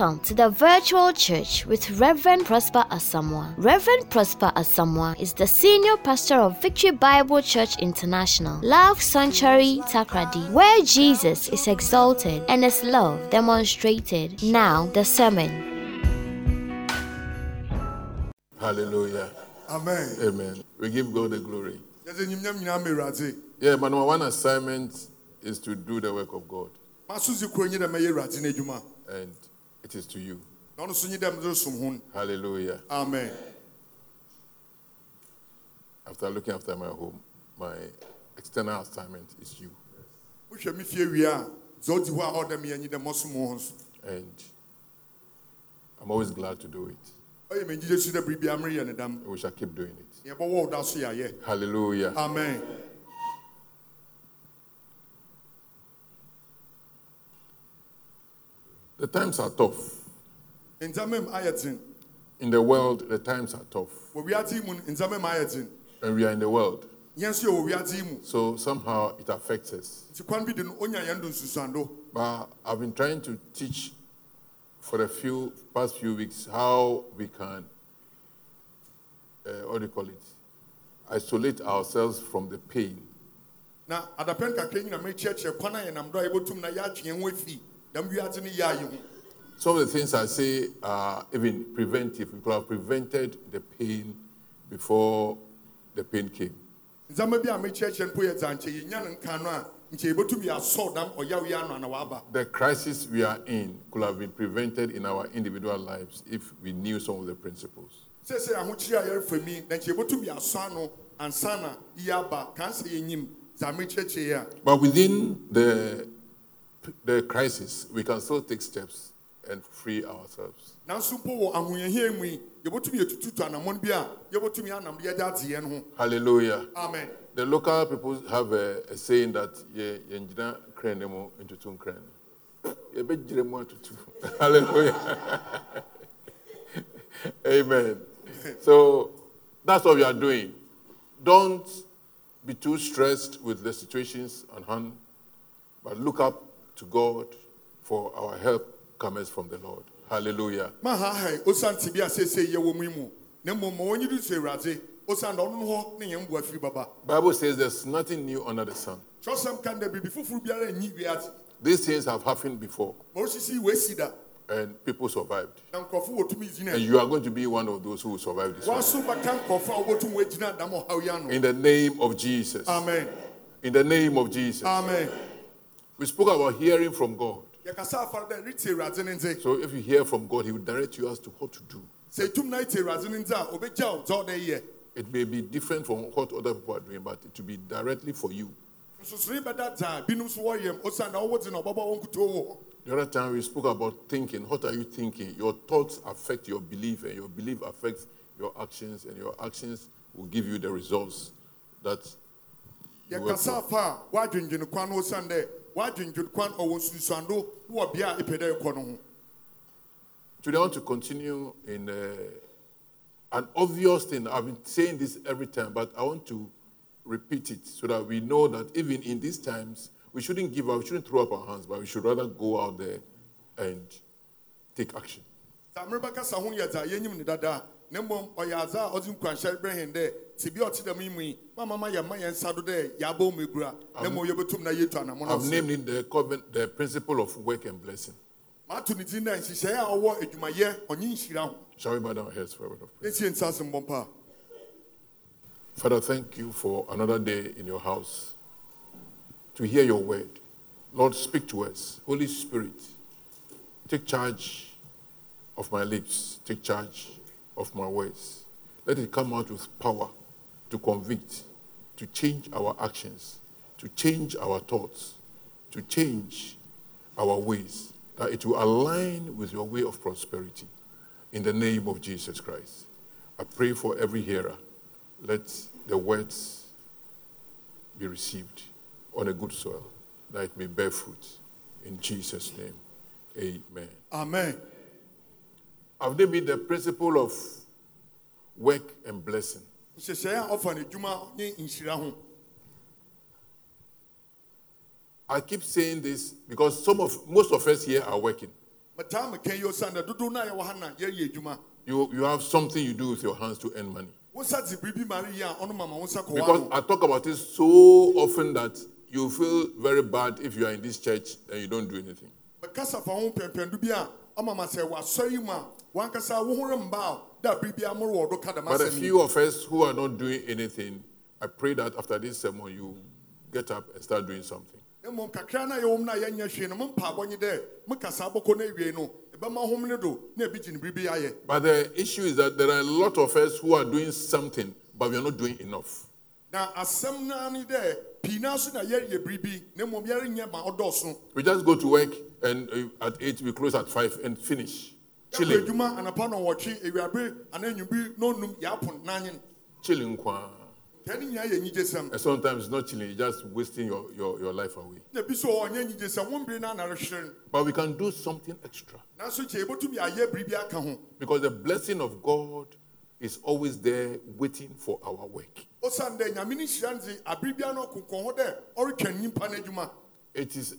Welcome to the virtual church with Reverend Prosper Asamoah. Reverend Prosper Asamoah is the senior pastor of Victory Bible Church International, Love Sanctuary Takoradi, where Jesus is exalted and his love demonstrated. Now, the sermon. Hallelujah. Amen. Amen. We give God the glory. Yɛdze nyimnyam nyinaa ma Awurade. Yeah, my number one assignment is to do the work of God, Maso dzi kuro nyi dɛ mɛyɛ Awurade n'edwuma. and it is to you. Na ɔno nso nyi dɛ mede som ho. Hallelujah. Amen. After looking after my home, my external assignment is you. Wohwɛ me fie wie a, dza odi hɔ a ɔda me anyi dɛ mɔsom wo ho nso. And I'm always glad to do it. Ɔyɛ me ngyigye so dɛ biribiara mereyɛ ne dam. We shall keep doing it. Yɛbɛwɔ wo da so yɛayɛ. Hallelujah. Amen. The times are tough. Ndzɛmba mu ayɛ. In the world, the times are tough. Wɔ wiadze yi mu no, ndzɛmba mu ayɛ den. And we are in the world. Yɛn nso yɛ wɔ wiadze yi mu. So somehow it affects us. Nti kwan bi de no, onya yɛn do nsusuando. But I've been trying to teach for the few past few weeks how we can, uh, what do you call it, isolate ourselves from the pain. Na adapɛn kakra nyina mekyerɛkyerɛ kwan a yɛnam do a yɛbɛtum na yɛatwe yɛn ho afi dɛm wiadze no yɛ a yɛ ho. Some of the things I say are even preventive. We could have prevented the pain before the pain came. ndzɛmba bi a mekyerɛkyerɛ mpo yɛ dza nkyɛ yɛnya no nka no a nkyɛ yɛbɛtum yɛasɔw dam ɔyaw yi ano ana waba The crisis we are in could have been prevented in our individual lives if we knew some of the principles. sɛsɛ ahokyere a yɛrefa mi na nkyɛ yɛbɛtum yɛasɔ ano ansa na yi aba kan sɛ yɛnyim dza mekyerɛkyerɛ yi a But within the, the crisis, we can still take steps and free ourselves. mu Hallelujah. amen The local people have a, a saying that ye yenjina krene mo into two krene. Ye be jire atutu. Hallelujah. Amen. So that's what we are doing. Don't be too stressed with the situations on hand, but look up to God for our help comes from the Lord. Hallelujah. mahahai osiane te bi a seesei yɛwɔ mu yi mu na mmom ma wɔnyi do so awurade osiane dɛ ɔno no hɔ ne yɛn mboa firi baba Bible says there's nothing new under the sun. kyerɛsɛm ka dɛ biribi foforɔ biara nyi wiadze These things have happened before, ma osisi wɔasi da and people survived. na nkurɔfo wɔtumi gyina And you are going to be one of those who will survive this one. wɔaso bɛka nkurɔfo a wɔbɛtum wɔagyina dam ɔhaw yi ano In the name of Jesus. amen In the name of Jesus. amen We spoke about hearing from God. yɛkasa afare dɛ retie awurade ne nze So if you hear from God, He will direct you as to what to do. sɛ ɛtum na retie awurade ne nze a ɔbɛgya wo dza ɔda yɛ It may be different from what other people are doing, but it will be directly for you. nsosoro bɛda dza binom so wɔyɛm osiane dɛ ɔwɔ dze na ɔbɛbɔ wɔn kutuo wɔ hɔ The other time we spoke about thinking. What are you thinking? Your thoughts affect your belief, and your belief affects your actions, and your actions will give you the results that you work yɛkasa for. afa a woadwendwene kwan no osiane dɛ woadwendwene kwan ɔwɔ nsunsuando wɔ bea a ɛpɛ dɛ ɛkɔ no ho Today, I want to continue in uh, an obvious thing. I've been saying this every time, but I want to repeat it so that we know that even in these times, we shouldn't give up, we shouldn't throw up our hands, but we should rather go out there and take action. Sɛ mmere bɛkasa ho yɛ dza yɛnyim ne dada a na mmom ɔyɛ adze a ɔdze nkwanhyɛ brɛ hɛn dɛ te bi a ɔte dɛm yi mu yi mama ma yɛma yɛn nsa do dɛ yɛabɔ wo mmɛgura na mmom yɛbɛtum na yɛtu anammɔn I've named it the, covenant, the principle of work and blessing. maato ne din dɛ nhyehyɛeɛ a ɔwɔ adwumayɛ ɔnye nhyira Shall we bow down our heads for a word of prayer? yɛntie nsa ase mbɔ mpa a Father, thank you for another day in your house to hear your word. Lord, speak to us. Holy Spirit, take charge of my lips, take charge of my words. Let it come out with power to convict, to change our actions, to change our thoughts, to change our ways, that it will align with your way of prosperity. In the name of Jesus Christ, I pray for every hearer. Let the words be received on a good soil, that it may bear fruit. In Jesus' name, amen. amen Have they been the principle of work and blessing? Nhyehyɛeɛ a ɔfa no adwuma ne nhyira ho I keep saying this because some of most of us here are working. metaa meka yi osiane dɛ dodow no a yɛwɔ ha na yɛyɛ adwuma You, you have something you do with your hands to earn money. wo nsa dze biribi ma reyɛ a ɔno mama wo nsa kɔwa Because no I talk about it so often that you feel very bad if you are in this church and you don't do anything. mekasa fa ho pɛmpɛndo bi a ɔma sɛ wɔasɔre mu a wankasa wo ho remba a da biribi amoro wɔ do ka dɛm But a few of us who are not doing anything, I pray that after this sermon you get up and start doing something. na mmom kakra no a yɛwɔ mu no a yɛnyɛ hwee no mompa abɔnye dɛ mekasa abɔkɔ no awie no ɛbɛma hom no do na ebi gyene biribi ayɛ But the issue is that there are a lot of us who are doing something, but we are not doing enough. na asɛm no ara ne dɛ pii naa so na yɛreyɛ biribi na mmom yɛrenyɛ ma ɔdɔɔso We just go to work and uh, at 8 we close at 5 and finish. Yɛkɔ Chilling. adwuma anapa na ɔwɔtwe awiabe anaa anwumbi na ɔnum yɛapo nanyen Chilling. kwa. ntaa ne nyinaa And sometimes it's not chilling, you're just wasting your, your, your life away. na bi so ɔnyɛ anyigyesɛm wo mbere no anarehwere But we can do something extra. nanso kyɛ yɛbɛtumi ayɛ biribi aka ho Because the blessing of God is always there waiting for our work. ɔsiane dɛ nyame no hyira ndze no ɔkonkɔn ho dɛ ɔretwa nnipa no adwuma It is,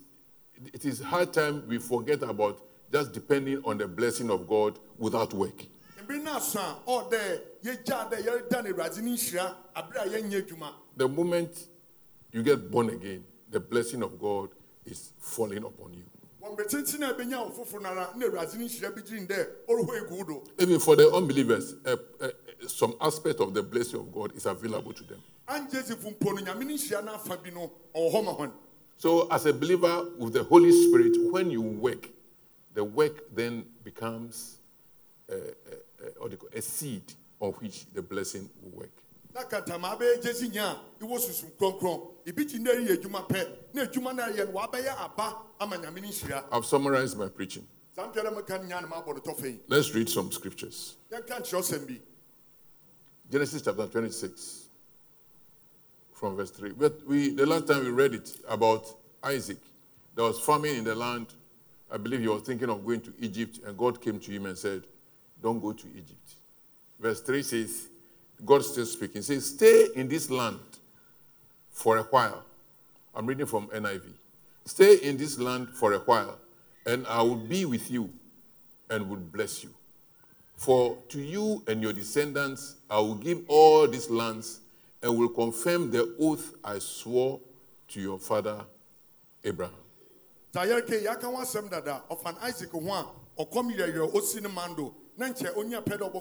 it is high time we forget about just depending on the blessing of God without work. The moment you get born again, the blessing of God is falling upon you. Even for the unbelievers, uh, uh, some aspect of the blessing of God is available to them. So, as a believer with the Holy Spirit, when you work, the work then becomes do you call, a seed on which the blessing will work. na kantama abɛyɛ si nya a iwɔ susum kronkron ebi kyi na ɛyɛ adwuma pɛ na adwuma no ayɛ no wabɛyɛ aba ama nyame no nhyira I've summarized my preaching. saa mpɛ na meka no nya no maabɔ no yi Let's read some scriptures. yɛnka nkyerɛwsɛm bi Genesis chapter 26, from verse 3. But we, the last time we read it about Isaac, there was famine in the land. I believe he was thinking of going to Egypt, and God came to him and said, Don't go to Egypt. Verse 3 says, God still speaking, says, Stay in this land for a while. I'm reading from NIV. Stay in this land for a while, and I will be with you and will bless you. For to you and your descendants I will give all these lands and will confirm the oath I swore to your father Abraham. Saa yɛreke yɛaka ho asɛm dada ɔfan isaac ho a ɔkɔm yerɛyerɛ osi no mando na nkyɛ onya pɛ dɛ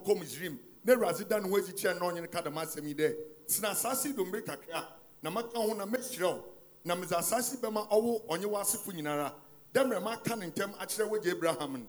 na ne ho adi kyerɛ na ɔnyene ka dɛm asɛm yi dɛ tena asase domire kakra na maka ho na mɛhyerɛ wo na medze asase ne abraham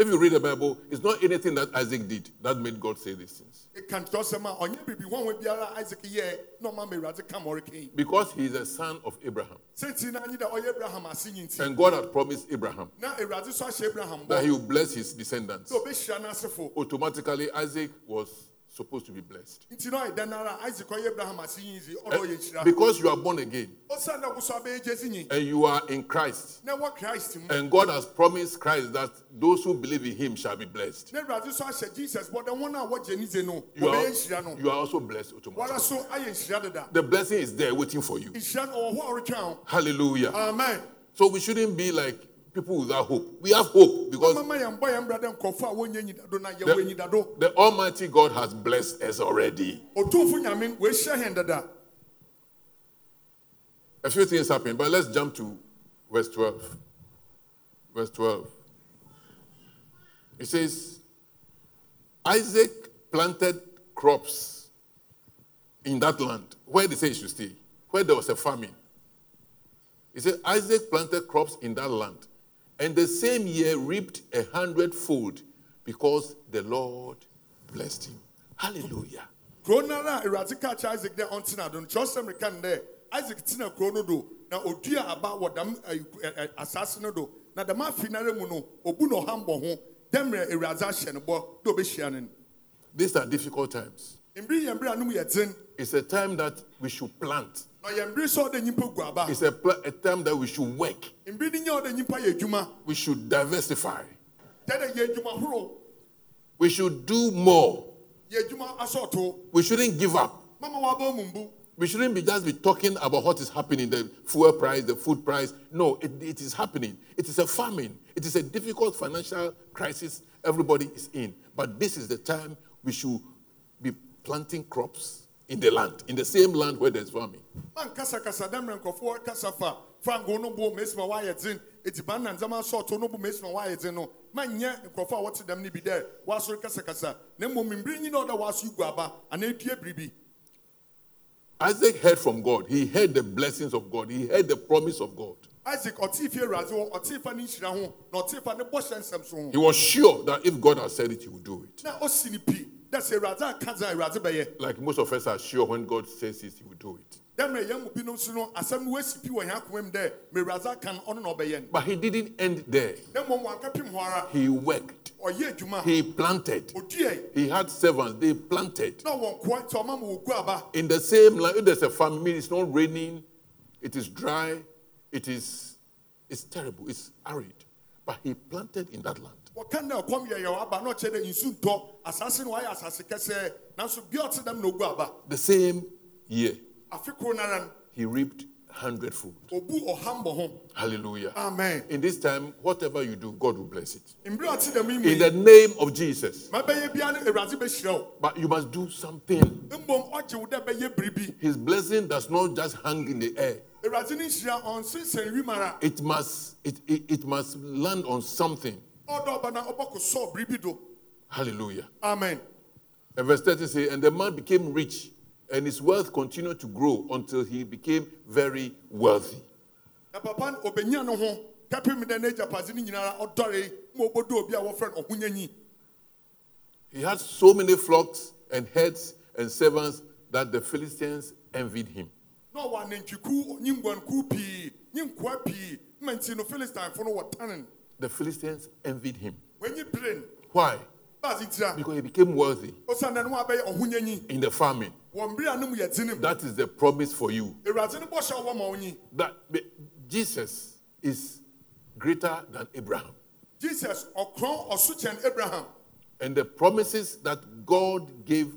If you read the Bible, it's not anything that Isaac did that made God say these things. ɛka nkyerɛwsɛm a ɔnyɛ biribi hɔnhɔ biara isaac yɛɛ na ɔma ma awurade ka ma ɔreka yi Because he is a son of Abraham. sɛnti na nye dɛ ɔyɛ abraham ase nyi nti And God had promised Abraham na awurade so ahyɛ abraham that he will bless his descendants. sɛ ɔbɛhyira n'asefo Automatically, Isaac was supposed to be blessed. nti na ɔyɛ dɛn ara isaac ɔyɛ abraham ase nyi nti ɔdɔ ɔyɛ eh, nhyira Because you are born again ɔsan na woso abɛyɛ gye si nyi and you are in Christ, na ɛwɔ christ mu and God has promised Christ that those who believe in him shall be blessed. na awurade so ahyɛ jesus bɔ dɛ wɔn a wɔgye ne dze no You are, wɔbɛyɛ nhyira no you are also blessed automatically. so ayɛ nhyira deda The blessing is there waiting for you. nhyira no ɔwɔ hɔ a ɔretwɛn ho Hallelujah. amen So we shouldn't be like people without hope. We have hope because ɔmama yɛn bɔ yɛn brada nkɔfo a wɔnyɛ nyidado na yɛwɔ the, the Almighty God has blessed us already. ɔtumfo nyame wɔahyia hɛn dada A few things happened, but let's jump to verse 12. Verse 12. It says, Isaac planted crops in that land where they say he should stay, where there was a famine. He said, Isaac planted crops in that land, and the same year reaped a hundredfold because the Lord blessed him. Hallelujah. kuro no ara a awurade ka kyerɛ isaac do no kyerɛwsɛm reka no dɛ isaac tena kuro no do. Na ɔdua aba wɔ dam ayi- ɛ- ɛ- asase no do. Na dɛm afe no ara mu no ɔbu na ɔhambɔ ho. Dɛ awurade ahyɛ no bɔ dɛ ɔbɛhyia no no These are difficult times. mbere yɛn bere a yɛ den It's a time that we should plant. na yɛn bere sɛ ɔde nyimpa gu aba It's a, pl- a time that we should work. mbere ni nyɛ ɔde nyimpa We should diversify. dɛdɛ yɛ adwuma horow We should do more. yɛ adwuma asɔɔto We shouldn't give up. mama waba mu mbu We shouldn't be just be talking about what is happening, the fuel price, the food price. No, it, it is happening. It is a famine. It is a difficult financial crisis everybody is in. But this is the time we should be planting crops in the land, in the same land where there's famine. man kasakasa dɛ mmerɛ nkɔfoɔ kasa fa frango no bo mesima woayɛ dzen ediban na ndzɛma asɔɔto no bo mesima woayɛ dzen no manyɛ nkurɔfoɔ a wɔte dɛm no bi dɛ wɔasɔre kasakasa na mmom mmiri nyina ɔda wɔaso gu aba anaa Isaac heard from God. He heard the blessings of God. He heard the promise of God. isaac ɔtee fie awurade hɔ ɔtee fa ne nhyira ho na ɔtee fa ne bɔhyɛ nsɛm He was sure that if God had said it, he would do it. Na osi ne pi dɛ sɛ awurade aka dze a awurade bɛyɛ Like most of us are sure when God says it, he will do it. dɛ mmerɛ yɛn mu binom no asɛm no woasi pi wɔ yɛn akoma mu dɛ ma awurade aka no ɔno na ɔbɛyɛ But he didn't end there. na mmom wankapem hɔ ara He worked. He planted. He had servants. They planted. na ɔwɔ nkoa nti ɔma ma wɔgu aba In the same land, if there's a famine, it's not raining, it is dry, it is it's terrible, it's arid. But he planted in that land. Wɔka na ɛkɔm yɛ yɛ aba na ɔkyerɛ dɛ nsu ntɔ asase no wayɛ asase kɛsɛɛ nanso bia ɔte dɛm na ogu aba The same year, afe koro no ara no he reaped hundredfold. ɔbu ɔha mbɔ Hallelujah. amen In this time, whatever you do, God will bless it. mmerɛ a ɔte dɛm yi mu In the name of Jesus. mabɛyɛ bia no awurade bɛhyira wo But you must do something. mmom ɔgye wo dɛ bɛyɛ biribi His blessing does not just hang in the air. awurade no nhyira ɔnsensɛn wim ara It must it, it, it must land on something. Ɔdɔ ɔba na ɔbɔkosɔɔ biribi do Hallelujah. amen And verse 30 says, And the man became rich, and his wealth continued to grow until he became very wealthy. na papa no ɔbɛnya no ho kapem dɛ n'agyapade no nyinaa ɔdɔre ma ɔbɔdu obi a wɔfrɛ no ɔhonyanyi He had so many flocks and herds and servants that the Philistines envied him. Na ɔwɔ anantwiku ɔnye nguankuw pii nye nkoa pii ma nti no philistinefoɔ no wɔtane no The Philistines envied him. wɔnyi bere no Why? Because he became wealthy ɔsiane dɛ no wabɛyɛ ɔhonyanyi in the famine. wɔ mbere a no mu yɛ dzenem That is the promise for you. awurade no bɔhyɛ a wɔma ɔnyi That Jesus is greater than Abraham. jesus ɔkorɔn ɔso kyɛn abraham And the promises that God gave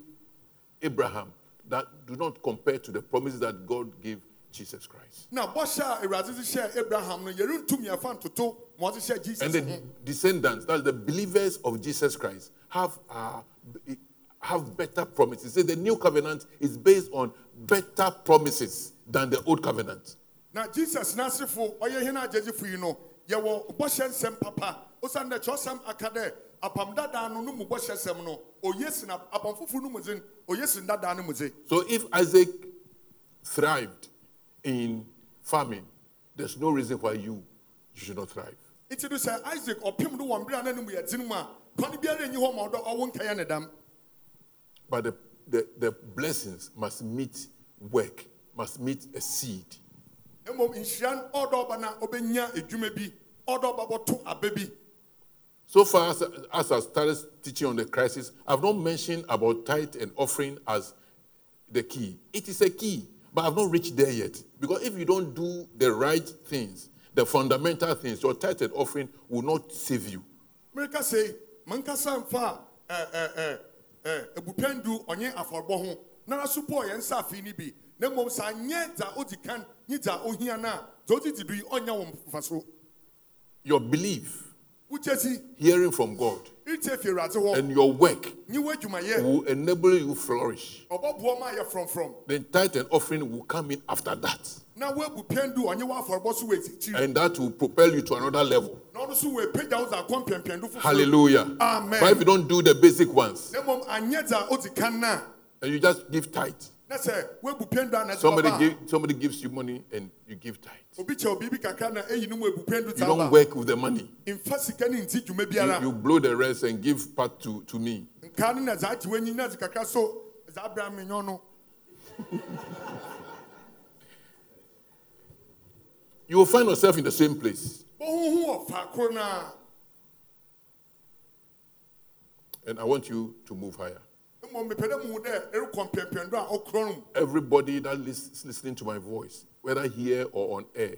Abraham that do not compare to the promises that God gave Jesus Christ. na bɔhyɛ a awurade de hyɛɛ abraham no yɛrentum yɛfa ntoto ma ɔde hyɛ jesus And the descendants, that's the believers of Jesus Christ, have uh, have better promises. Say the new covenant is based on better promises than the old covenant. Now, jesus n'asefo ɔyɛ hene agyegyefo yi no yɛwɔ bɔhyɛ nsɛm papa osiane dɛ kyerɛwsɛm aka dɛ apam dadaa no no mu bɔhyɛ nsɛm no oye si na apam foforɔ no mu dze oye si dadaa no So if Isaac thrived in farming, there's no reason why you, you should not thrive. no sɛ isaac ɔpem do wɔ mbere a na no mu yɛ dzen mu a kwan biara nyi hɔ ma ɔdɔ ɔwo nkɛyɛ ne dam But the, the, the blessings must meet work, must meet a seed. na mmom nhyira no ɔdɔ ɔba na ɔbɛnya edwuma bi ɔdɔ ɔba bɔto aba bi So far as, as I started teaching on the crisis, I've not mentioned about tithe and offering as the key. It is a key, but I've not reached there yet. Because if you don't do the right things, the fundamental things, your tithe and offering will not save you. mmereka sɛ mankasa mfa ɛ, eh, ɛ, eh, ɛ, eh, ɛ, ebupendu ɔnyɛ afɔrebɔ ho nara so bɔɔ yɛn nsa afei no bi na mmom sɛ anyɛ dza odi kan nye dza ohia no dza odidi do yi ɔnya wɔ mfaso Your belief, hearing from God, itie fie awurade hɔ and your work will enable you flourish. ɔbɔboɔ ma yɛ frɔmfrɔm Then tithe and offering will come in after that. na woabu pendu ɔnye w'afɔrebɔ so wɔ akyirikyiri And that will propel you to another level. na ɔno so wɔ apagya wo dza akɔ mpɛmpɛndo foforɔ Hallelujah. Amen. But if you don't do the basic ones, na mmom anyɛ dza odi kan no a and you just give tithe, na sɛ woabu pendu a na ɛde somebody, give, somebody gives you money and you give tithe. obi kyɛ wo biribi kakra na ɛyi no mu abu pendu You don't work with the money. mfa sika ne nti dwuma You, you blow the rest and give part to, to me. nkaa no na dza agye w'anyi na dze kakra so dza abra me nyɔ no You will find yourself in the same place. bohuhu wɔ faakoro no a And I want you to move higher. Mmom mepɛ dɛ muhu dɛ ɛrekɔ mpɛmpɛndo a ɔkorɔ no mu Everybody that is listening to my voice, whether here or on air,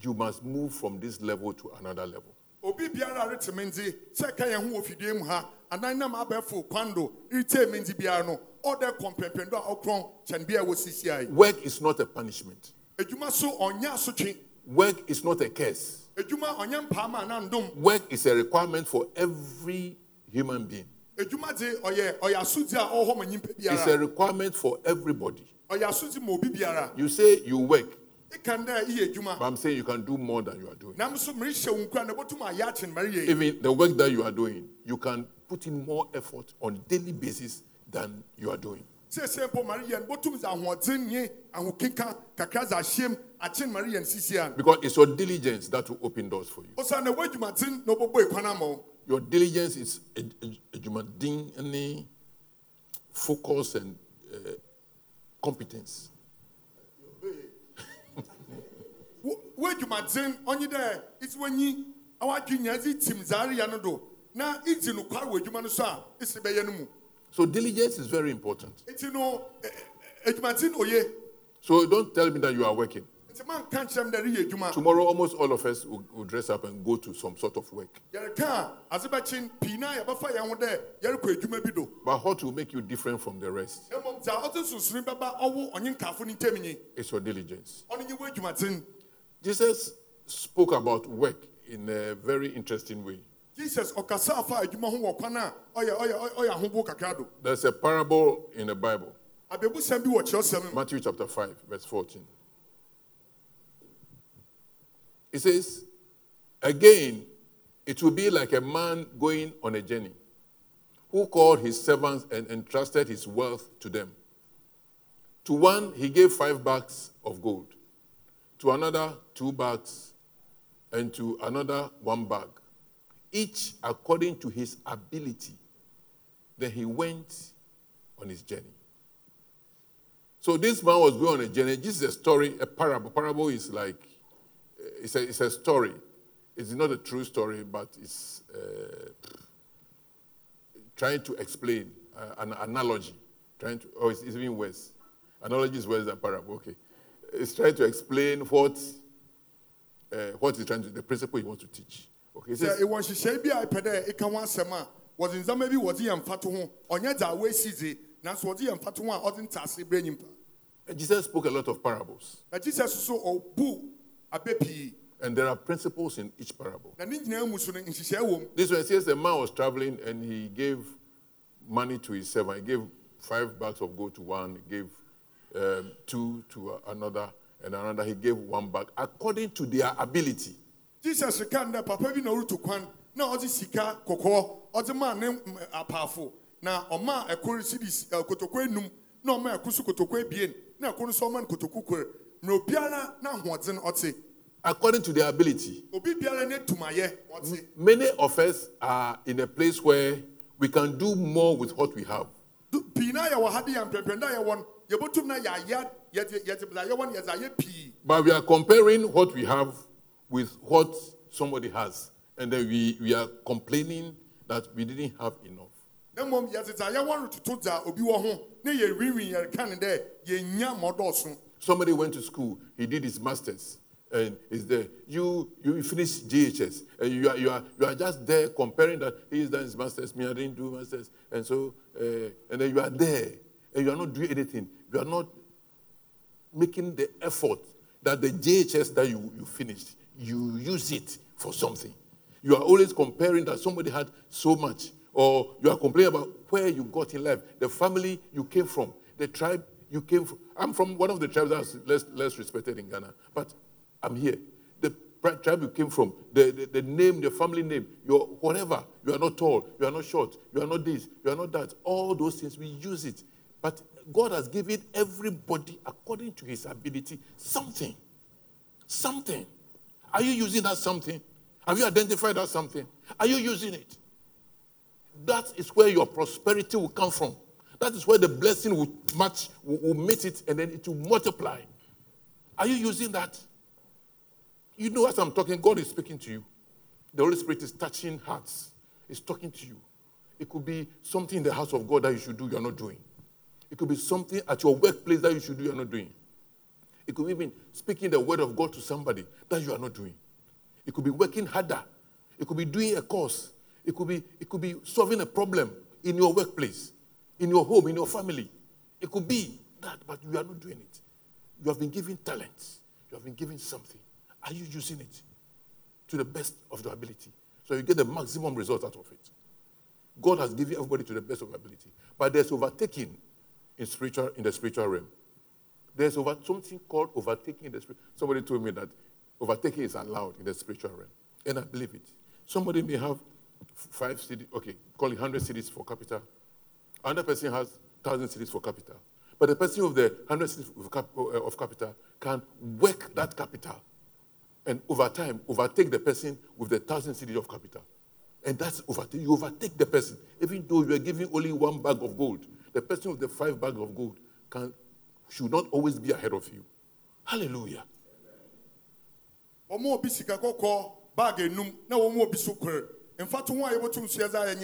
you must move from this level to another level. obi biara a rete me nti sɛ ɛka yɛn ho wɔ fidie mu ha anaa nam abɛɛfo kwan do retie me nti biara no ɔdɛ kɔmpɛmpɛn do a ɔkorɔn kyɛn bi a ɛwɔ sisi ayi Work is not a punishment. edwuma so ɔnyɛ asotwe Work is not a curse. edwuma ɔnyɛ mpaama anandom Work is a requirement for every human being. Edwuma de ɔyɛ ɔyɛ asodzi a ɔwɔ hɔ ma nyimpa It's a requirement for everybody. ɔyɛ asodzi ma obi biara You say you work, ekan dɛ iyɛ edwuma but I'm saying you can do more than you are doing. nam so mmerehyɛ wo nkura na ɛbɛtum ayɛ akyɛn mɛre yɛ Even the work that you are doing, you can put in more effort on daily basis than you are doing. siesie mpo mɛre yɛ no bɛtum dze ahoɔdzen nye ahokeka kakra dze ahyɛm akyɛn mɛre yɛ no sisi a Because it's your diligence that will open doors for you. Ɔsan na w'adwumadzen na ɔbɛbɔ ekwan ama wo Your diligence is any focus and uh, competence. Wo- w'adwumadzen ɔnye dɛ esi w'anyi awadwi nya dze tim zaarea no do na idzi no kware wɔ adwuma no so a esi bɛyɛ no mu So diligence is very important. eti no eh, eh, ɛ- adwumadzen oye So don't tell me that you are working. Nti manka nkyerɛ m dɛ reyɛ adwuma Tomorrow, almost all of us will, will dress up and go to some sort of work. yɛreka a adze bɛkyen pii na yɛbɛfa yɛn ho dɛ yɛrekɔ adwuma bi do But what will make you different from the rest na mmom dza ɔdze sunsuni bɛba ɔwo ɔnye nkafo no ntam nyi is your diligence. ɔno nye w'adwumadzen Jesus spoke about work in a very interesting way. jesus There's a parable in the Bible, abɛbusɛm bi wɔ kyerɛwsɛm mu Matthew chapter 5, verse 14. It says, Again, it will be like a man going on a journey who called his servants and entrusted his wealth to them. To one, he gave five bags of gold, to another, two bags, and to another, one bag, each according to his ability. Then he went on his journey. So this man was going on a journey. This is a story, a parable. Parable is like, it's a, it's a story. It's not a true story, but it's uh, trying to explain uh, an analogy. Trying to, oh, it's, it's even worse. Analogy is worse than parable. Okay, it's trying to explain what uh, what he's trying to, the principle he wants to teach. Okay, it says, ɛwɔ nhyehyɛe bi a ɛpɛ dɛ ɛka ho asɛm a wɔdze ndzɛmba bi wɔdze yɛ mfato ho ɔnyɛ dza woesi dze nanso wɔdze yɛ mfato ho a ɔdze ntaase brɛ nyimpa Jesus spoke a lot of parables, jesus so abɛ pii and there are principles in each parable. na ne nyinaa mu so no nhyehyɛe wɔ mu. This one says a man was traveling and he gave money to his servant. He gave five bags of gold to one, he gave um, two to another, and another. He gave one bag according to their ability. jesus ka no dɛ papa bi na kwan. Na sika kɔkɔɔ ɔdze maa ne mm, apaafo. Na ɔmaa ɛkor sidi kotoko enum na ɔmaa ɛkor so kotoko ebien na ɛkor nso ɔmaa no kotoko na obiara na ahoɔdzen ɔte According to their ability. obi biara ne tumayɛ ɔte Many of us are in a place where we can do more with what we have. Du- pii na yɛwɔ ha de yɛ mpɛmpɛn da yɛwɔ no yɛbɛtum na yɛayɛ yɛdze yɛdze dza yɛwɔ no yɛdze ayɛ pii But we are comparing what we have with what somebody has. And then we, we are complaining that we didn't have enough. mmom yɛdze dza yɛwɔ no toto dza obi wɔ ho na yɛwiinwii yɛreka ne dɛ yɛnya mmɔdɔɔso Somebody went to school, he did his master's, and is there. You you finish JHS, and you are, you are, you are just there comparing that he's done his master's, me, I didn't do master's. And so, uh, and then you are there, and you are not doing anything. You are not making the effort that the JHS that you, you finished, you use it for something. You are always comparing that somebody had so much, or you are complaining about where you got in life, the family you came from, the tribe you came from. I'm from one of the tribes that's less, less respected in Ghana, but I'm here. The tribe you came from, the, the, the name, the family name, your whatever. You are not tall, you are not short, you are not this, you are not that. All those things, we use it. But God has given everybody, according to his ability, something. Something. Are you using that something? Have you identified that something? Are you using it? That is where your prosperity will come from. That is where the blessing will match, will, will meet it, and then it will multiply. Are you using that? You know, as I'm talking, God is speaking to you. The Holy Spirit is touching hearts. It's talking to you. It could be something in the house of God that you should do, you're not doing. It could be something at your workplace that you should do, you're not doing. It could even speaking the word of God to somebody that you are not doing. It could be working harder. It could be doing a course. It could be, it could be solving a problem in your workplace, in your home, in your family. It could be that, but you are not doing it. You have been given talents. You have been given something. Are you using it to the best of your ability? So you get the maximum result out of it. God has given everybody to the best of ability. But there's overtaking in spiritual in the spiritual realm. There's over, something called overtaking in the spirit. Somebody told me that overtaking is allowed in the spiritual realm. And I believe it. Somebody may have five cedis, okay, call it 100 cedis for capital. Another person has 1,000 cedis for capital. But the person with the 100 cedis of, cap- of capital can work that capital and over time overtake the person with the 1,000 cedis of capital. And that's overtake. You overtake the person. Even though you are giving only one bag of gold, the person with the five bag of gold can, should not always be ahead of you. Hallelujah. sika kɔkɔɔ na so kore mfa to ho a yɛbɛtum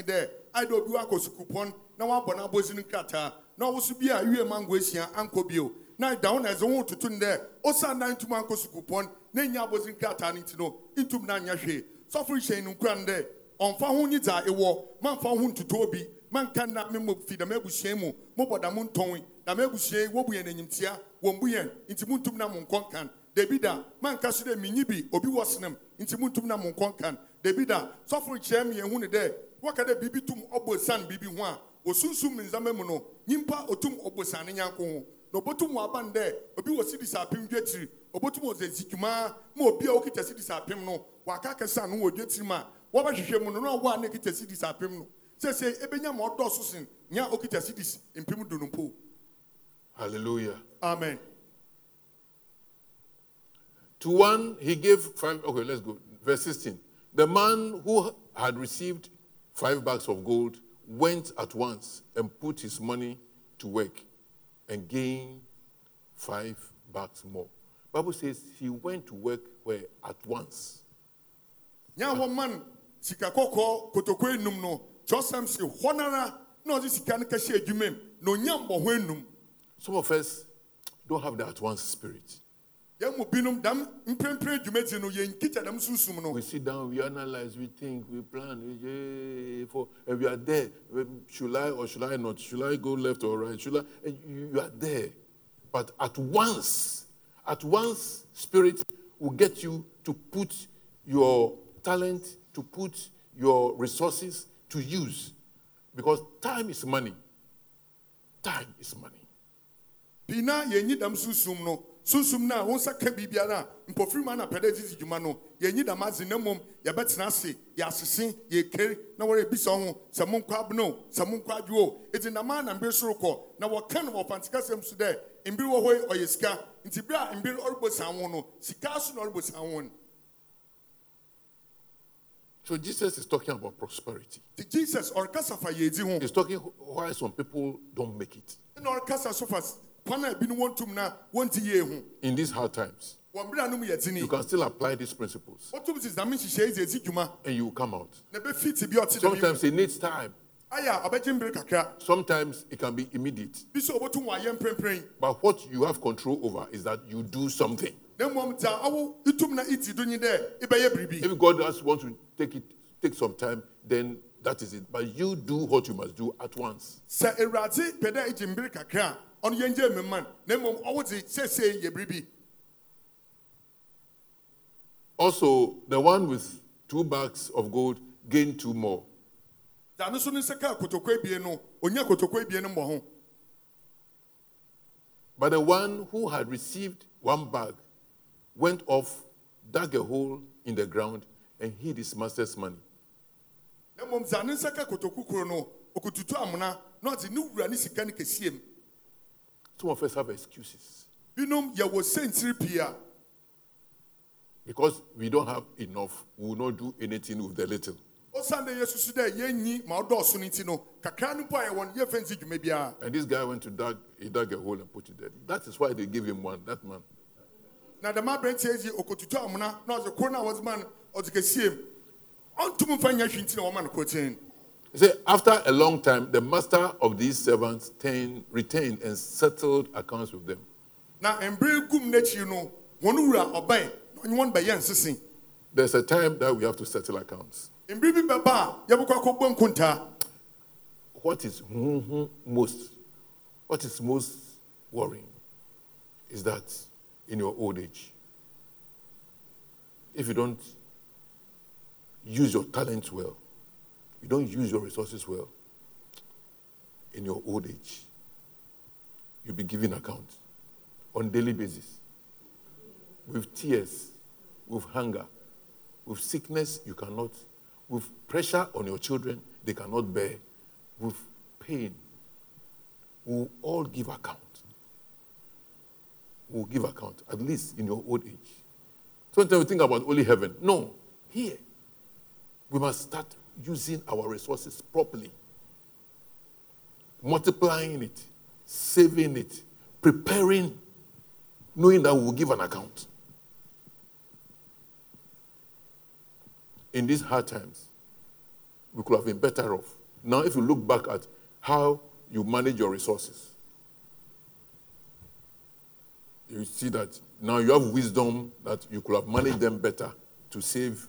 dɛ sukuu na wabɔ n'abɔsi no nkrataa. Na ɔwoso bi a wie mango esia ankɔ bio. Na da ho na ɛdze ho tutu no dɛ osan na ntum ankɔ sukuu pɔn na enya abɔsi nkrataa no nti no ntum na anya hwee. Sɔfo hyɛn no nkura no dɛ ɔmfa ho nyi dza ewɔ mamfa ho ntutu obi. Manka na me mo fi dɛm abusua mu mobɔ dam ntɔn dam abusua yi wobu yɛn enyimtia wɔn bu yɛn. Nti mu ntum na mo nkɔ nkan. Debi da manka so dɛ minyi bi obi wɔ senam nti mu ntum na mo nkɔ nkan. Debi da sɔfo kyerɛ mi yɛn hu ne dɛ wɔka dɛ bibi tum ɔbɔ san bibi ho a mi nzama mu no nyimpa otum ne nyanko ho na obotum wɔ aban dɛ obi wɔ sidisi apem dwa obotum wɔ sɛ zikumaa ma obi a okita sidisi apem no waka kɛse ano wɔ dwa tiri mu a wɔbɛhwehwɛ mu no na ɔwɔ a na ekita sidisi apem no sese ebenya ma ɔdɔɔso sen nya okita sidisi mpem no mpo Hallelujah. amen. To one, he gave five. Okay, let's go. Verse 16. The man who had received five bags of gold went at once and put his money to work and gained five bucks more. Bible says he went to work where at once. nya wɔn man sika kɔkɔɔ kotoko enum no kyɔsɛm si hɔ na ɔde sika no kɛhyɛ adwuma mu na onya mbɔho enum Some of us don't have the at once spirit. We sit down, we analyze, we think, we plan, we, for, and we are there. Eh, should I or should I not? Should I go left or right? Should I? And you, you are there. But at once, at once, spirit will get you to put your talent, to put your resources to use. Because time is money. Time is money. Pii na nyi dam sunsun no sunsun na wɔn nsa ka biribiara a mpɔfiri ana pɛdɛ didi dwuma no yɛn nyi dam na mmom yɛbɛtena ase yɛasese yɛkere na wɔn ho sɛ mo nkɔ abena o sɛ mo nkɔ adwo. O nama na mbere soro kɔ na wɔka no wɔfantekasɛm so dɛ mbere wɔ hɔ ɔyɛ sika. Nti bere a mbere ɔrebɔ san ho no sika so na ɔrebɔ san ho no. So Jesus is talking about prosperity. jesus ɔrekasa fa yɛn di ho. He's talking why some people don't make it ɛna ɔrekasa so fa kwan a ebinom wɔn tum na wɔn ti yie ho in these hard times. wɔn bere anum yɛ You can still apply these principles wɔtum si zame nhyehyɛ yi dze esi dwuma and you will come out. na ebe fi ti bi ɔte dɛm yi Sometimes it needs time. ayɛ a ɔbɛgye mbere Sometimes it can be immediate. bi so obotum wɔ ayɛ mprempren But what you have control over is that you do something. na mmom dza awo itum na iti do nyi dɛ ibɛyɛ biribi If God just wants to take it, take some time, then that is it. But you do what you must do at once. Sɛ awurade pɛ dɛ igye mbere kakra a ɔno yɛn gye mmemma na mmom ɔwo dze seesei yɛ biribi Also, the one with two bags of gold gained two more. dza no so ne nsa kaa kotoko ebien no onya kotoko ebien no mmɔ ho But the one who had received one bag went off, dug a hole in the ground, and hid his master's money. na mmom dza ne nsa kaa kotoku koro no okotutu amona na ɔdze ne wura ne sika no kɛseɛ mu Some of us have excuses binom yɛwɔ sɛntiri pii a because we don't have enough. We will not do anything with the little. ɔsan dɛ yɛsusu dɛ yɛnyi ma ɔdɔɔso no nti no kakra no mpo a yɛwɔ no yɛmfa nsi dwuma biara And this guy went to dug, he dug a hole and put it there. That is why they gave him one, that man. na dɛm aberanteɛ yi okotutu amona na ɔdze koro no a wɔdze ma no ɔdze kɛseɛ mu ɔntum mfa nyɛ hwee nti He said, after a long time, the master of these servants turned, retained and settled accounts with them. na mbere gum n'akyi no wɔn wura ɔbɛn na ɔnye wɔn bɛyɛ nsesen There's a time that we have to settle accounts. mbere bi bɛba a yɛbɛkɔ akɔbɔ What is mhm most? What is most worrying is that in your old age, if you don't use your talents well, you don't use your resources well, in your old age, you'll be giving account on daily basis with tears, with hunger, with sickness you cannot, with pressure on your children they cannot bear, with pain. We'll all give account. We'll give account, at least in your old age. Sometimes we think about only heaven. No, here. We must start using our resources properly, multiplying it, saving it, preparing, knowing that we will give an account. In these hard times, we could have been better off. Now, if you look back at how you manage your resources, you see that now you have wisdom that you could have managed them better to save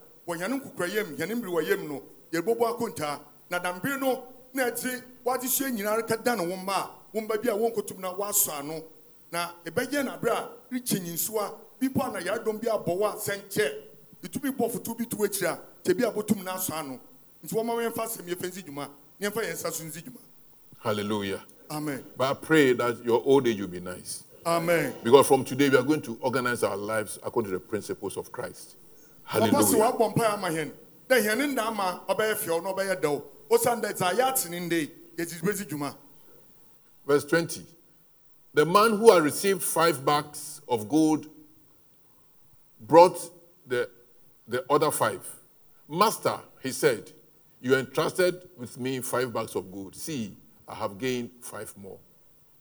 wɔ yɛne nkokora yam yɛne mmere wɔ yam no yɛrebɔbɔ akontaa na dambere no na ɛte wade hyɛ nyinaa rekɛda ne wo mma a wo mba bi a wɔnkotom na woasɔ ano na ɛbɛyɛ no aberɛ a rekyɛ nyinsoa bi a na yɛadɔm bi abɔ wo a sɛnkyɛ ɛtumi bɔ foto bi to akyiri a kyɛ bi a bɔtum no. Asɔ ano nti wɔma yɛmfa asɛm yɛfa nsi dwuma na yɛmfa yɛn nsa so nsi dwuma Hallelujah. amen. But I pray that your old age will be nice. amen. Because from today, we are going to organize our lives according to the principles of Christ. Papa sɛ Hallelujah. woabɔ mpae ama hɛn dɛ hɛne nna ama ɔbɛyɛ fiɛw na ɔbɛyɛ dɛw ɔsiane dɛ dza yɛ atene nde yɛti bɛsi dwuma Verse 20. The man who had received five bags of gold brought the, the other five. Master, he said, You entrusted with me five bags of gold. See, I have gained five more.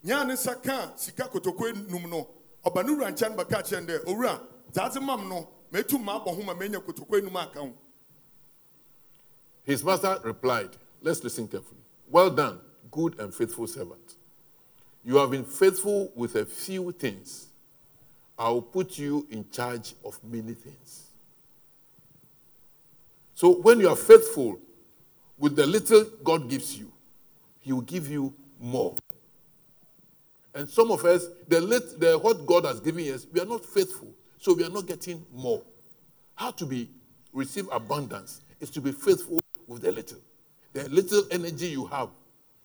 nyaa ne nsa kaa sika kotokuo num no ɔba ne wura nkyɛn bɛka kyɛn dɛ owura dzaadze mam no His master replied, Let's listen carefully. Well done, good and faithful servant. You have been faithful with a few things. I will put you in charge of many things. So when you are faithful with the little God gives you, He will give you more. And some of us, the, lit, the what God has given us, we are not faithful, so we are not getting more. How to be receive abundance is to be faithful with the little. The little energy you have,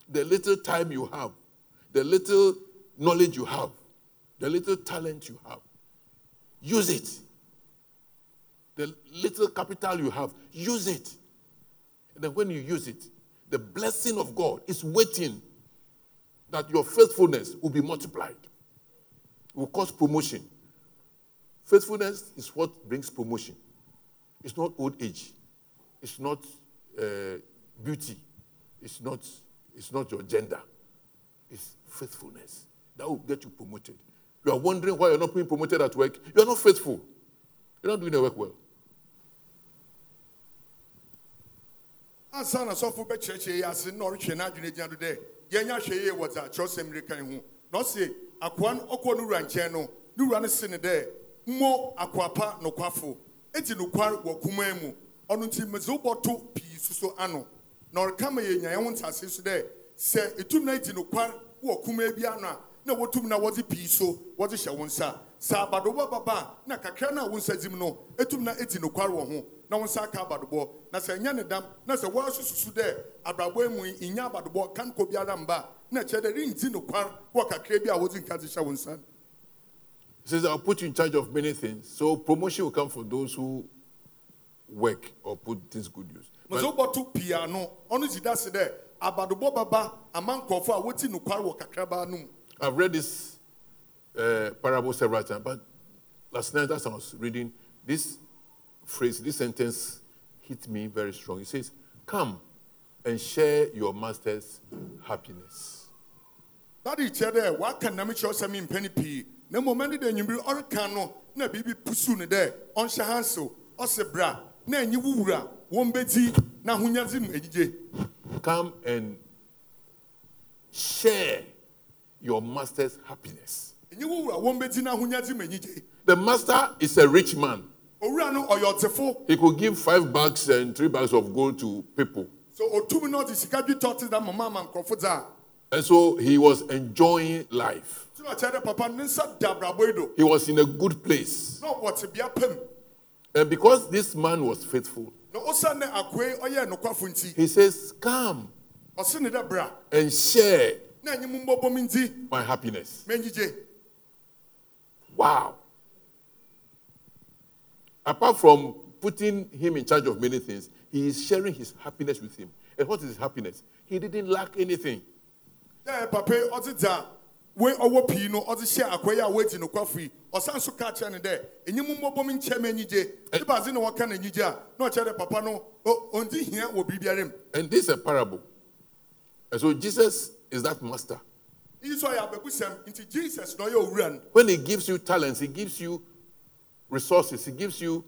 the little time you have, the little knowledge you have, the little talent you have. Use it. The little capital you have, use it. And then when you use it, the blessing of God is waiting that your faithfulness will be multiplied, will cause promotion. Faithfulness is what brings promotion. It's not old age. It's not uh, beauty. It's not, it's not your gender. It's faithfulness that will get you promoted. You are wondering why you're not being promoted at work. You are not faithful. You're not doing the work well. yɛ ase na n'adwene gyina do dɛ yie wɔ dza kyerɛwsɛm ho akoa no wura nkyɛn no no ne dɛ mmɔ akoa pa nokwafo. Eti nokware wɔ kumaa mu ɔno nti medze wo bɔto pii soso ano na ɔreka ma yɛnya yɛn ho nsase so dɛ sɛ etum na edi nokware wɔ kumaa bi ano a na wɔtum na wɔdze pii so wɔdze hyɛ wo nsa sɛ abadobɔ baba na kakra no a nsa dzim no etum na edi nokware wɔ ho na wo nsa aka abadobɔ na sɛ ɛnyɛ ne dam na sɛ woasususu dɛ abrabɔ mu yi inya abadobɔ kanko biara mba. Na kyerɛ dɛ renti nokware wɔ kakra bi a wɔdze nka dze hyɛ wo nsa He says, I'll put you in charge of many things. So promotion will come for those who work or put things good use. But wobɔto pii ano ɔno si da se dɛ abadobɔ baba a wɔti nokware wɔ kakraba no mu I've read this uh, parable several times, but last night as I was reading, this phrase, this sentence hit me very strong. It says, Come and share your master's happiness. dade kyerɛ dɛ waka nam kyerɛ sɛ mempɛ pii na mmom ɛne dɛ anwummere ɔreka no na biribi pusu ne dɛ ɔnhyɛ hansew ɔse bra na anyi wowura wɔn bɛti na ahonyadze mu agyigye Come and share your master's happiness. ɛnyi wowura wɔn bɛti na ahonyadze mu agyigye The master is a rich man. owura no ɔyɛ ɔtefo He could give five bags and three bags of gold to people. so otumi na ɔde sika dwetɛ ɔte da mama ama nkurɔfo dza And so he was enjoying life. a tí na ɔkyerɛ dɛ papa ne nsa da abrabɔ yi do He was in a good place. na ɔte bea pam And because this man was faithful, na ɔsan ne akoe ɔyɛ nokwafo nti he says, Come ɔse ne bra and share na anyi mu mbɔbɔ mi nti my happiness. Wow. Apart from putting him in charge of many things, he is sharing his happiness with him. And what is his happiness? He didn't lack anything. Dɛ papa yi ɔte dza wei ɔwɔ pii no ɔde hyɛ akoe a wɔadi nokwafo yi ɔsan so ka kyerɛ ne dɛ anyi mu mbɔbɔ mi nkyɛn mɛnyigye ne baadze na wɔka n'anyigye a na ɔkyerɛ dɛ papa no ɔ- ɔndi hia wɔ biribiara mu And this is a parable. And so Jesus is that master. iyi nso ɔyɛ abɛbusɛm nti jesus na ɔyɛ owura no When he gives you talents, he gives you resources, he gives you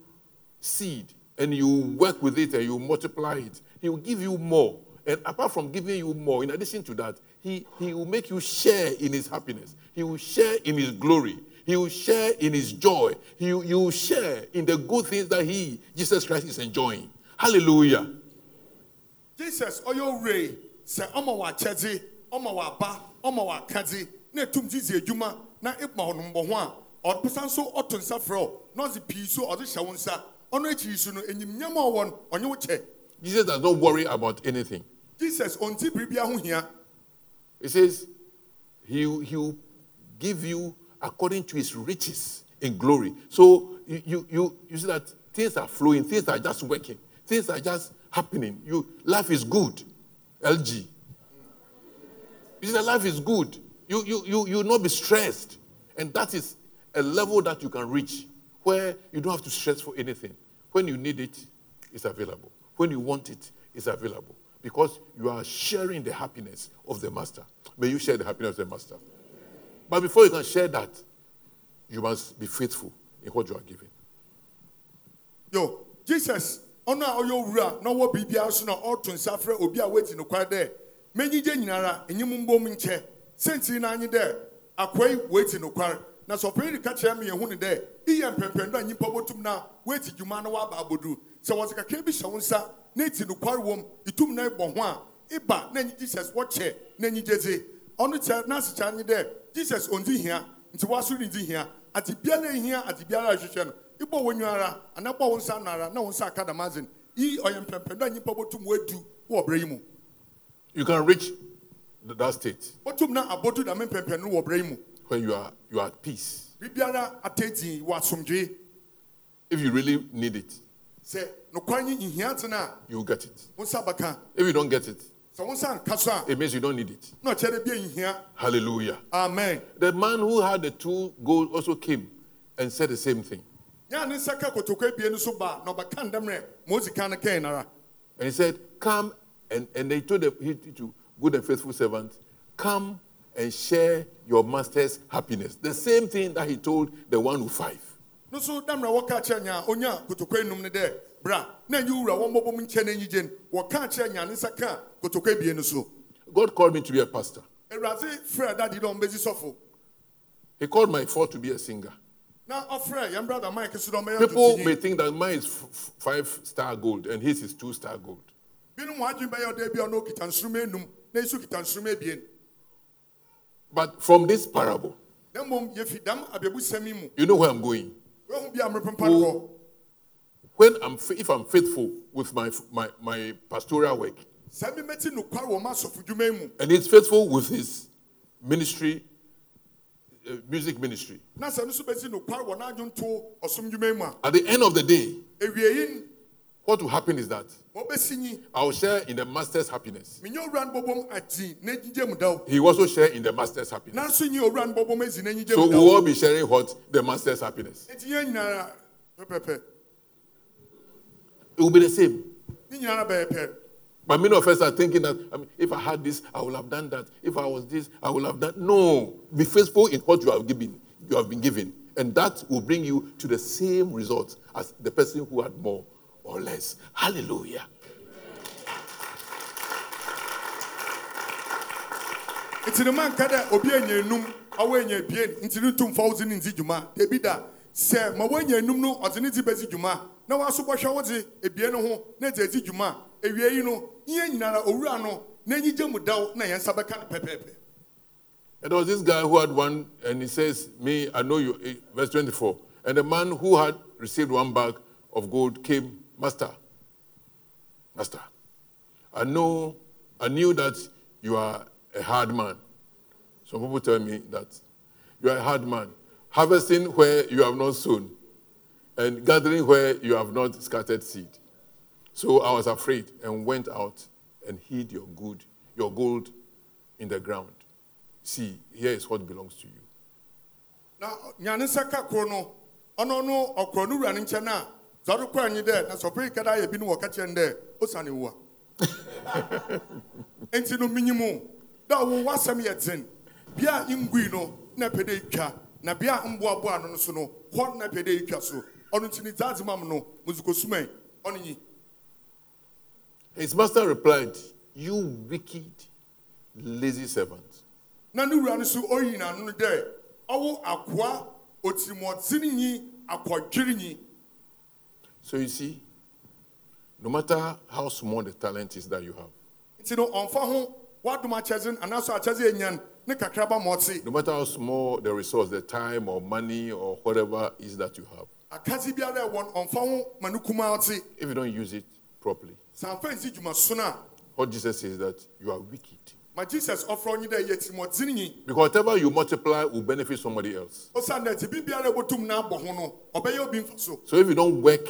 seed, and you work with it and you multiply it. He will give you more. And apart from giving you more, in addition to that, he, he will make you share in his happiness. He will share in his glory. He will share in his joy. He, you will share in the good things that he, Jesus Christ, is enjoying. Hallelujah. jesus owura yi sɛ ɔma wɔ akyɛdze ɔma wɔ aba ɔma wɔ akadze na etum dzi adwuma na ema ɔno mbɔ ho a ɔpesa nso ɔto nsa wo na ɔdze pii so ɔdze hyɛ wo nsa ɔno akyiri so no enyim nyɛma a ɔwɔ no ɔnye wo kyɛ Jesus does not worry about anything. jesus ɔnti biribia ho hia He says, he, he will give you according to his riches in glory. So you, you, you, you see that things are flowing, things are just working, things are just happening. You, life is good. LG. You see that life is good. You, you, you, you will not be stressed. And that is a level that you can reach where you don't have to stress for anything. When you need it, it's available. When you want it, it's available. Because you are sharing the happiness of the master. May you share the happiness of the master. But before you can share that, you must be faithful in what you are giving. yo jesus ɔno a ɔyɛ owura na ɔwɔ biribiara so na ɔto nsa frɛ obi a wadi nokware dɛ menyigye nyinara enyim mbom nkyɛ sɛntiri n'anyi dɛ akwai wadi nokware na sɛ de ka kyerɛ me yɛhu ne dɛ iyɛ mpɛmpɛn do a nyimpa bɔtum na wadi dwuma na waba abodu. Sɛ wɔdze kakra bi hyɛ wo nsa na eti nokware wom itum na ibɔ ho a iba na enyi jesus wɔkyɛ na enyi gyedze. Ɔno kyɛ n'ase kyɛ anyi dɛ jesus ondi hia nti waso ne di hia. Ate bia na ehia ate biara ɛhwehwɛ no ibɔ wɔn ara ana bɔ wɔn nsa nara na wɔn nsa aka damazin yi ɔyɛ mpɛmpɛn do a nyimpa bɔtum wadu wɔ ɔbrɛ yi mu. You can reach th- that state. Bɔtum na abodu dame mpɛmpɛn no wɔ ɔbrɛ yi mu when you are, you are at peace. biribiara atɛnti wɔ asomdwe If you really need it, sɛ nokware nye nhia tena you will get it. a wɔn nsa bɛka If you don't get it, sɛ wɔn nsa nka so a it means you don't need it. na ɔkyerɛ dɛ bi Hallelujah. amen The man who had the two gold also came and said the same thing. nyɛ a ne nsa ka kotoko ebien no so ba na ɔbɛka ndɛmrɛ ma osi kan no kɛn nara And he said, Come, and, and they told the he, to good and faithful servant, Come and share your master's happiness. The same thing that he told the one with five. no so dɛmrɛ wɔka kyerɛ nya a onya kotoko enum ne dɛ bra na nyi wura wɔn bɔbɔ mu nkyɛn n'enyi gye no wɔka kyerɛ nya ne nsa ka kotoko ebien no so God called me to be a pastor. awurade frɛ dadi dɛ ɔmbɛsi sɔfo He called my four to be a singer. na ɔfrɛ yɛn brada mike so dɛ ɔmɛyɛ People may think that mine is f- five star gold and his is two star gold. But from this parable, na mmom yɛfi dam abiabusɛm yi mu. you know where I'm going. wɔn bi a mmerepempa no hɔ When I'm, if I'm faithful with my, my, my pastoral work, sɛ mi mɛti nokware wɔ ma asɔfo dwuma yi mu. and he's faithful with his ministry, uh, music ministry, na sɛ no nso bɛti nokware wɔ n'adwonto ɔsom dwuma yi mu a. at the end of the day, what will happen is that wɔbɛsi I'll share in the master's happiness. menye owura no ati na egyigye He will also share in the master's happiness. nanso nyi owura no bɔbɔm esi na So we'll all be sharing what? The master's happiness. It will be the same. ne nyinara bɛyɛ pɛ But many of us are thinking that I mean, if I had this, I would have done that. If I was this, I would have done. No, be faithful in what you have given. You have been given, and that will bring you to the same result as the person who had more or less. Hallelujah. nti ne man ka dɛ obi anya enum ɔwɔ anya ebien nti ne tum fɔwɔdze ne nti dwuma ebi da sɛ ma wɔanya enum no ɔdze ne ti bɛsi dwuma na waso bɔhwɛ wɔdze ebien no ho na dze esi dwuma ewie yi no ihe nyinara owura no n'enyi gye mu daw na yɛn nsa bɛka no pɛpɛɛpɛ. And there was this guy who had one, and he says, Me, I know you, eh, verse 24. And the man who had received one bag of gold came, Master, Master, I know, I knew that you are a hard man. Some people tell me that you are a hard man, harvesting where you have not sown, and gathering where you have not scattered seed. So I was afraid and went out and hid your good, your gold in the ground. See, here is what belongs to you. na ɔde kɔ anyi dɛ na sɔpere kada yɛ bi no wɔ ka kyerɛ no dɛ osane wua enti no minyi mu dɛ ɔwo w'asɛm yɛ dzen bia ngui no na pɛ dɛ itwa na bia mboaboa no no so no hɔ na pɛ dɛ itwa so ɔno nti ne dzaadze mam no muzikosumai ɔno nyi. His master replied, You wicked, lazy servant. na ne wura no so oyi n'ano no dɛ ɔwo akoa otirimɔdzen nyi akɔdwere nyi So you see, no matter how small the talent is that you have, nti no ɔmfa ho wadom akyɛdze anaasɔ akyɛdze enyan ne kakraba ma ɔte no matter how small the resource, the time or money or whatever is that you have, akadze biara ɛwɔ no ho ma ne kumaa ɔte if you don't use it properly, sanfa nsi dwuma so no a what Jesus says is that you are wicked. ma jesus ɔfrɛ ɔnyi dɛ yɛ tirimɔdzen nyi Because whatever you multiply will benefit somebody else. ɔsan dɛ tibi biara ɛbɔtum na abɔ ho no ɔbɛyɛ obi mfa so So if you don't work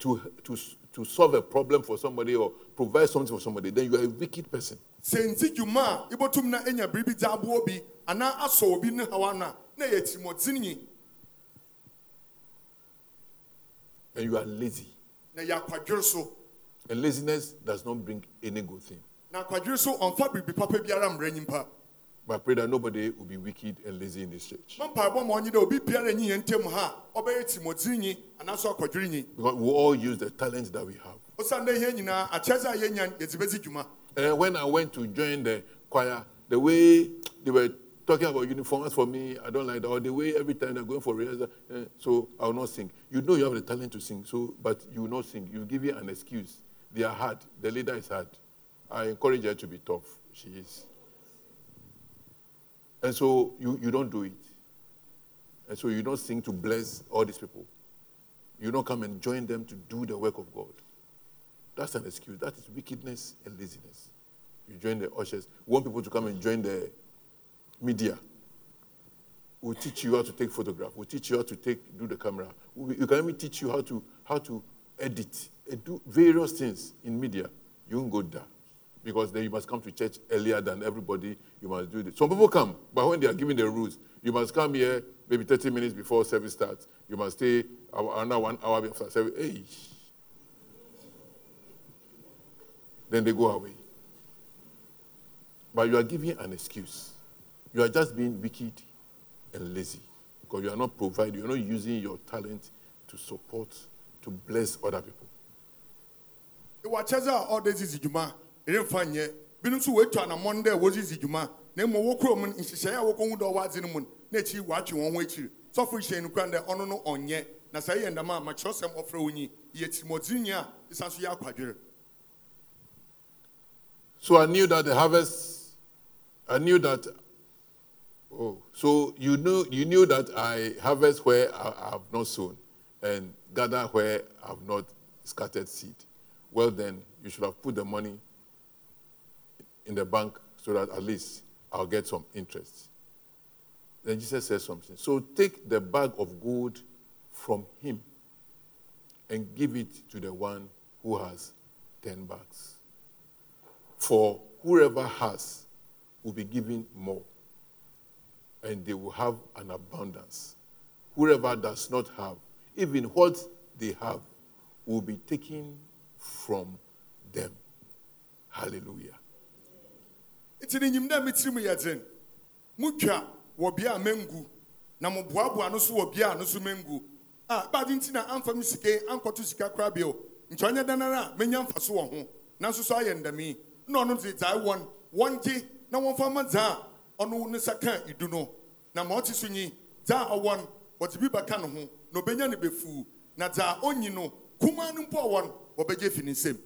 to, to, to solve a problem for somebody or provide something for somebody, then you are a wicked person. sɛ nti dwuma a enya biribi dze aboa obi anaa asɔ obi ne hawa no a na yɛ tirimɔdzen nyi And you are lazy. na yɛ akwadwere so And laziness does not bring any good thing. But I pray that nobody will be wicked and lazy in this church. ma mpaebɔ ma ɔnye dɛ obi biara nyi yɛn ntam ha a ɔbɛyɛ tirimɔdzen nyi anaasɔ akwadwere nyi Because we all use the talents that we have. ɔsan dɛ yɛn nyinaa akyɛdze a yɛnya yɛdze bɛdzi dwuma And when I went to join the choir, the way they were talking about uniforms for me, I don't like that. Or the way every time they're going for rehearsal, eh, so I will not sing. You know you have the talent to sing, so but you will not sing. You give you an excuse. They are hard. The leader is hard. I encourage her to be tough. She is. And so you, you don't do it. And so you don't sing to bless all these people. You don't come and join them to do the work of God. That's an excuse. That is wickedness and laziness. You join the ushers. You want people to come and join the media. We'll teach you how to take photograph. We'll teach you how to take do the camera. We, we can even teach you how to how to edit and do various things in media. You won't go there. Because then you must come to church earlier than everybody. You must do this. Some people come, but when they are giving the rules, you must come here maybe 30 minutes before service starts. You must stay another one hour before service. Hey. Then they go away. But you are giving an excuse. You are just being wicked and lazy because you are not providing, you are not using your talent to support, to bless other people. Nyɛ binom nso dɛ dwuma na mmom nhyehyɛeɛ a wɔkɔhu dɛ no mu no na akyiri wɔatwe wɔn ho akyiri nokura dɛ ɔno no ɔnyɛ na ɛyɛ ndɛm a makyerɛsɛm ɔfrɛ wo nyi yɛ a so yɛ akwadwere So I knew that the harvest, I knew that, oh, so you knew, you knew that I harvest where I, I have not sown and gather where I have not scattered seed. Well, then you should have put the money in the bank so that at least I'll get some interest. Then Jesus says something. So take the bag of gold from him and give it to the one who has 10 bags. For whoever has will be given more, and they will have an abundance. Whoever does not have, even what they have, will be taken from them. Hallelujah. Nti ne nyim dɛ metiri mu yɛ motwa wɔ bea mangu na moboaboa no so wɔ bea no so mangu. A bade nti na amfa me sike ankɔto sika koraa bio. Nti ɔnyɛ dɛn ara a menya mfa so wɔ ho. Nanso so ayɛ ndame na ɔno de gyae wɔn wɔngye na wɔmfa ma dza a ɔno ne nsa ka idu no. Na ma ɔte so nyi dza a ɔwɔ no wɔde bi bɛka ne ho na ɔbɛnya ne bɛfuu na dza a ɔnyi no kumaa no mpo ɔwɔ no wɔbɛgye fi ne nsam.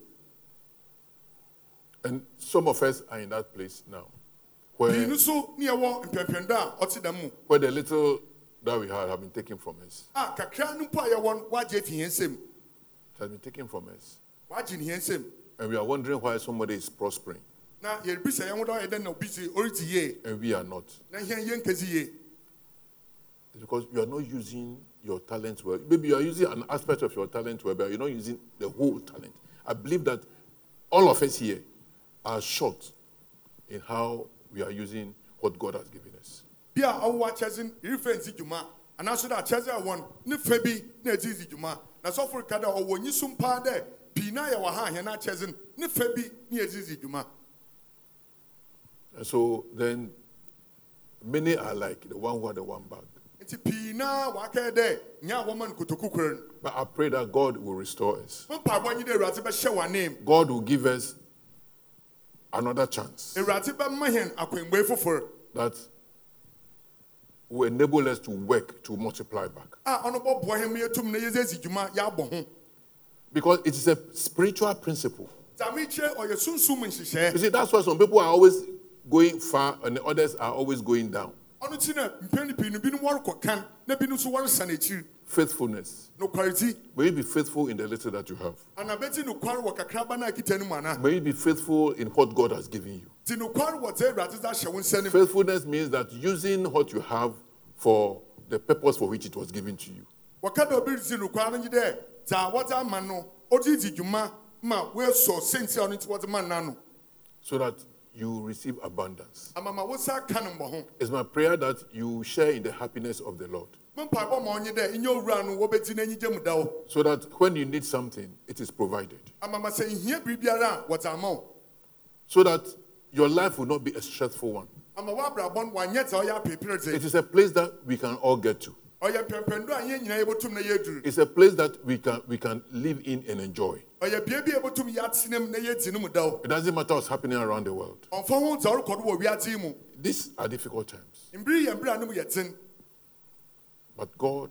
And some of us are in that place now, where, no so ne yɛwɔ mpɛmpɛndo a ɔte dɛm mu where the little that we had have been taken from us. a kakra no mpo a yɛwɔ no wɔagye afi yɛn nsam It has been taken from us. And we are wondering why somebody is prospering na yɛrebisa yɛn ho dɛ ɔyɛ dɛn na obi si ɔredi yie and we are not. na hɛn yɛn It's because you are not using your talent well. Maybe you are using an aspect of your talent well, but you're not using the whole talent. I believe that all of us here are short in how we are using what God has given us. bi a ɔwɔ akyɛse yɛrefɛ nsi dwuma anaasɛ dɛ akyɛse a wɔn ne fa bi na ɛdi nsi dwuma na sɔfo ka dɛ ɔwɔ nyisum paa dɛ pii na yɛwɔ ha ahɛn akyɛse ne fa bi nsi dwuma And so then many are like the one who had the one bag. nti pii na wakɛɛ dɛ nya a wɔma no kura no But I pray that God will restore us. mpaebɔ nyi dɛ awurade bɛhyɛ wɔ anem God will give us another chance awurade bɛma hɛn akwangbue foforɔ that will enable us to work to multiply back. a ɔno bɔboa hɛn ma yɛtum na yɛdze asi dwuma yɛabɔ ho Because it is a spiritual principle. dame kyerɛ ɔyɛ sunsum You see, that's why some people are always going far and others are always going down. Ɔno ti na mpɛn pii no binom wɔrekɔ kan na binom nso wɔresan akyiri Faithfulness. May you be faithful in the little that you have. anabɛti nokware wɔ kakraba no a kita no mu ana May you be faithful in what God has given you. nti nokware wɔ dze awurade dze ahyɛ wo nsa no mu Faithfulness means that using what you have for the purpose for which it was given to you. wɔka dɛ obi resi nokware no nye dɛ dza wɔdze ama no ɔdze di dwuma ma woesɔ senti a ɔno nti wɔdze ma nna no so that you receive abundance. ama ma wo nsa ka no mbɔ ho It's my prayer that you share in the happiness of the Lord. Me mpaebɔ ma ɔnye dɛ ɛnyɛ owura no wɔbɛdi n'anyigye mu da wo So that when you need something, it is provided. ama ma sɛ nhia biribiara a wɔdze ama wo So that your life will not be a stressful one. ama w'abrabɔ no wanyɛ dza ɔyɛ apepere It is a place that we can all get to. ɔyɛ mpɛmpɛndo a yɛn nyinaa yɛbɛtum na yɛduru It's a place that we can we can live in and enjoy. ɔyɛ bea bi a yɛbɛtum yɛatena mu na yɛdi no mu da wo It doesn't matter what's happening around the world. ɔmfa ho dza ɔrekɔ do wɔ wiadze yi mu These are difficult times, mbere yɛ mbere a no mu yɛ den but God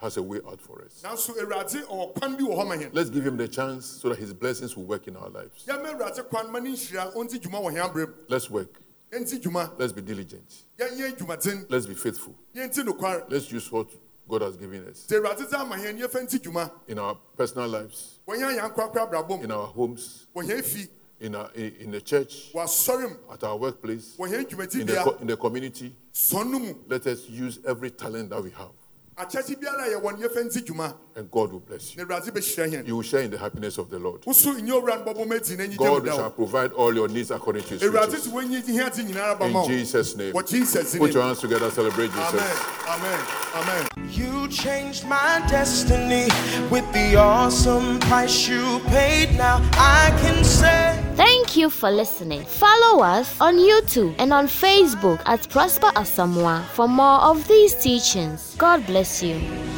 has a way out for us. nanso awurade ɔwɔ kwan bi wɔ hɔ ma hɛn Let's give him the chance so that his blessings will work in our lives. yɛma awurade kwan ma ne nhyira ɔnti dwuma wɔ hɛn abrɛ mu Let's work. Let's be diligent. Let's be faithful. Let's use what God has given us sɛ awurade dze ama hɛn yɛfa nti dwuma in our personal lives, wɔnyɛ ayɛnkorakora abrabɔ in our homes, wɔ hɛn fi in our in the church, wɔ asɔre mu. at our workplace, in the in the community. sɔn no mu. Let us use every talent that we have, akyɛse biara a yɛwɔ no yɛfa nti and God will bless na you. awurade bɛhyira hɛn You will share in the happiness of the Lord. woso nyɛ owura no bɔbɔ ma adi n'anyigye mu God shall provide all your needs according to His awurade riches. sɛ wɔnyi hia dze nyinara bama In Jesus' name. wɔ jesus Put your hands together, celebrate Jesus. amen amen You changed my destiny with the awesome price you paid. Now I can say. Thank you for listening. Follow us on YouTube and on Facebook at Prosper Asamoah for more of these teachings. God 行